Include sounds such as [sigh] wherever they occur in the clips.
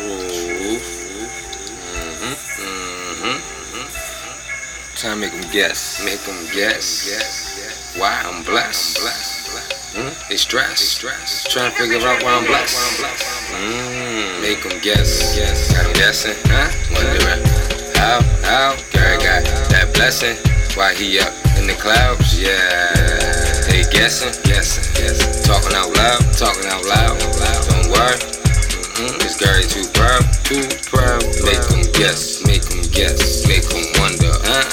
Mm-hmm. Mm-hmm. Trying to make them guess. Make them guess. Why I'm blessed. Mm? They stress. Trying to figure out why I'm blessed. Mm. Make them guess. Got them guessing. Huh? Wondering how, how. Girl got that blessing. Why he up in the clouds? Yeah. They guessing. Guessing. Guessing. Talking out loud. Talking out loud. Don't worry. Mm-hmm. This girl is too proud. Too proud. Make them guess. Make them guess. Make them wonder. Huh?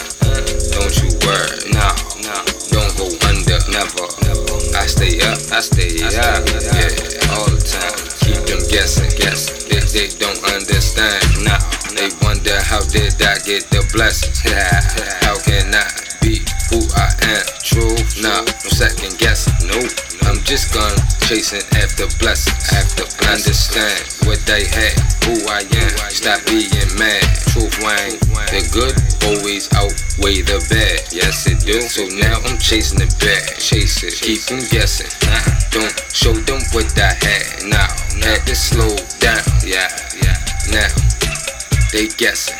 Don't you worry. No. No. Don't go under. Never. never. I stay up. I stay up. Yeah. All the time. Keep them guessing. Guessing. They, they don't understand. No. They wonder how did I get the blessings? [laughs] how can I be who I am? Truth, nah, no second guessing. Nope. Just gone chasing after blessings. After understand what they had, who I am. Stop being mad. Truth, Wayne. The good always outweigh the bad. Yes, it do. So now I'm chasing the bad. Chase it. Keep them guessing. Nah, Don't show them what I had. Now, had to slow down. Yeah, yeah. Now they guessing.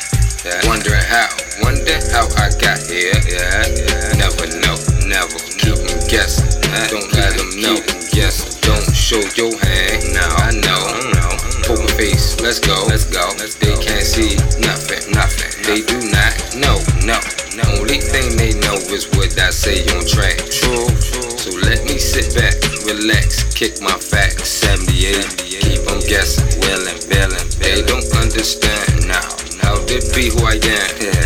Wondering how, wonder how I got here. Yeah, yeah. Never know, never. Keep them guessing. Don't let them know. Guessing. Don't show your hand. Now I know. Open face. Let's go. Let's go. They can't see nothing. Nothing. They do not know. No. Only thing they know is what I say on track. True. So let me sit back, relax, kick my facts. 78. Keep them guessing. Willing, feeling. They don't understand now. How they be who I am?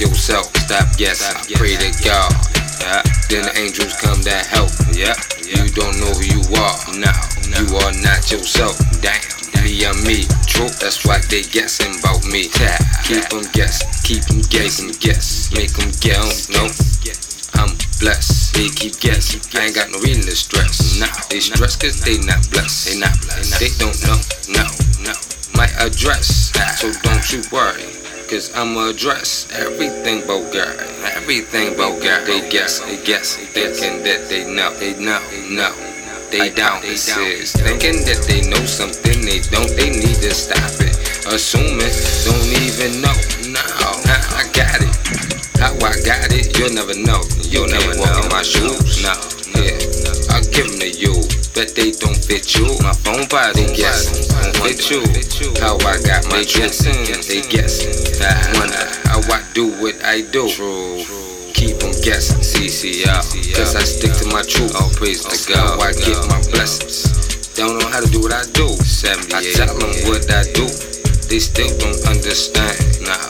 Yourself. Stop guessing. Pray to God. Yeah. Then the angels come to help. Yeah. You don't know who you are. No. You are not yourself. Damn. Me and me, true. That's why they guessing about me. Keep them guessing, keep them guessing, guess, make them guess. No, I'm blessed. They keep guessing. I ain't got no reason to stress. Nah, they stress cause they not blessed. They not blessed. They don't know. No, no. My address. So don't you worry. Cause I'ma address everything about God. Everything about God. They guess, they guess, thinking that they know. They know, know. They don't, they says. Thinking that they know something they don't, they need to stop it. Assuming, don't even know. No, I got it. How I got it, you'll never know. You'll never walk in my shoes. No, yeah, I'll give them to you, but they don't fit you. My phone body guessing, fit you. How I got my guessing, they guessing. I wonder how I do what I do. True. Keep them guessing, CCL. Cause I stick to my truth. All praise to God. How I get my blessings. Don't know how to do what I do. 78. I tell them what I do. They still don't understand.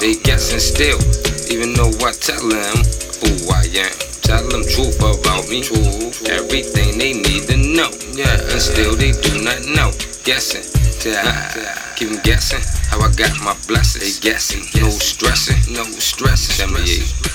They guessing still. Even though I tell them who I am. Tell them truth about me. Everything they need to know. Yeah, and still they do not know. Guessing. Keep them guessing how I got my blessings. They guessing. No stressing. No stressing. 78.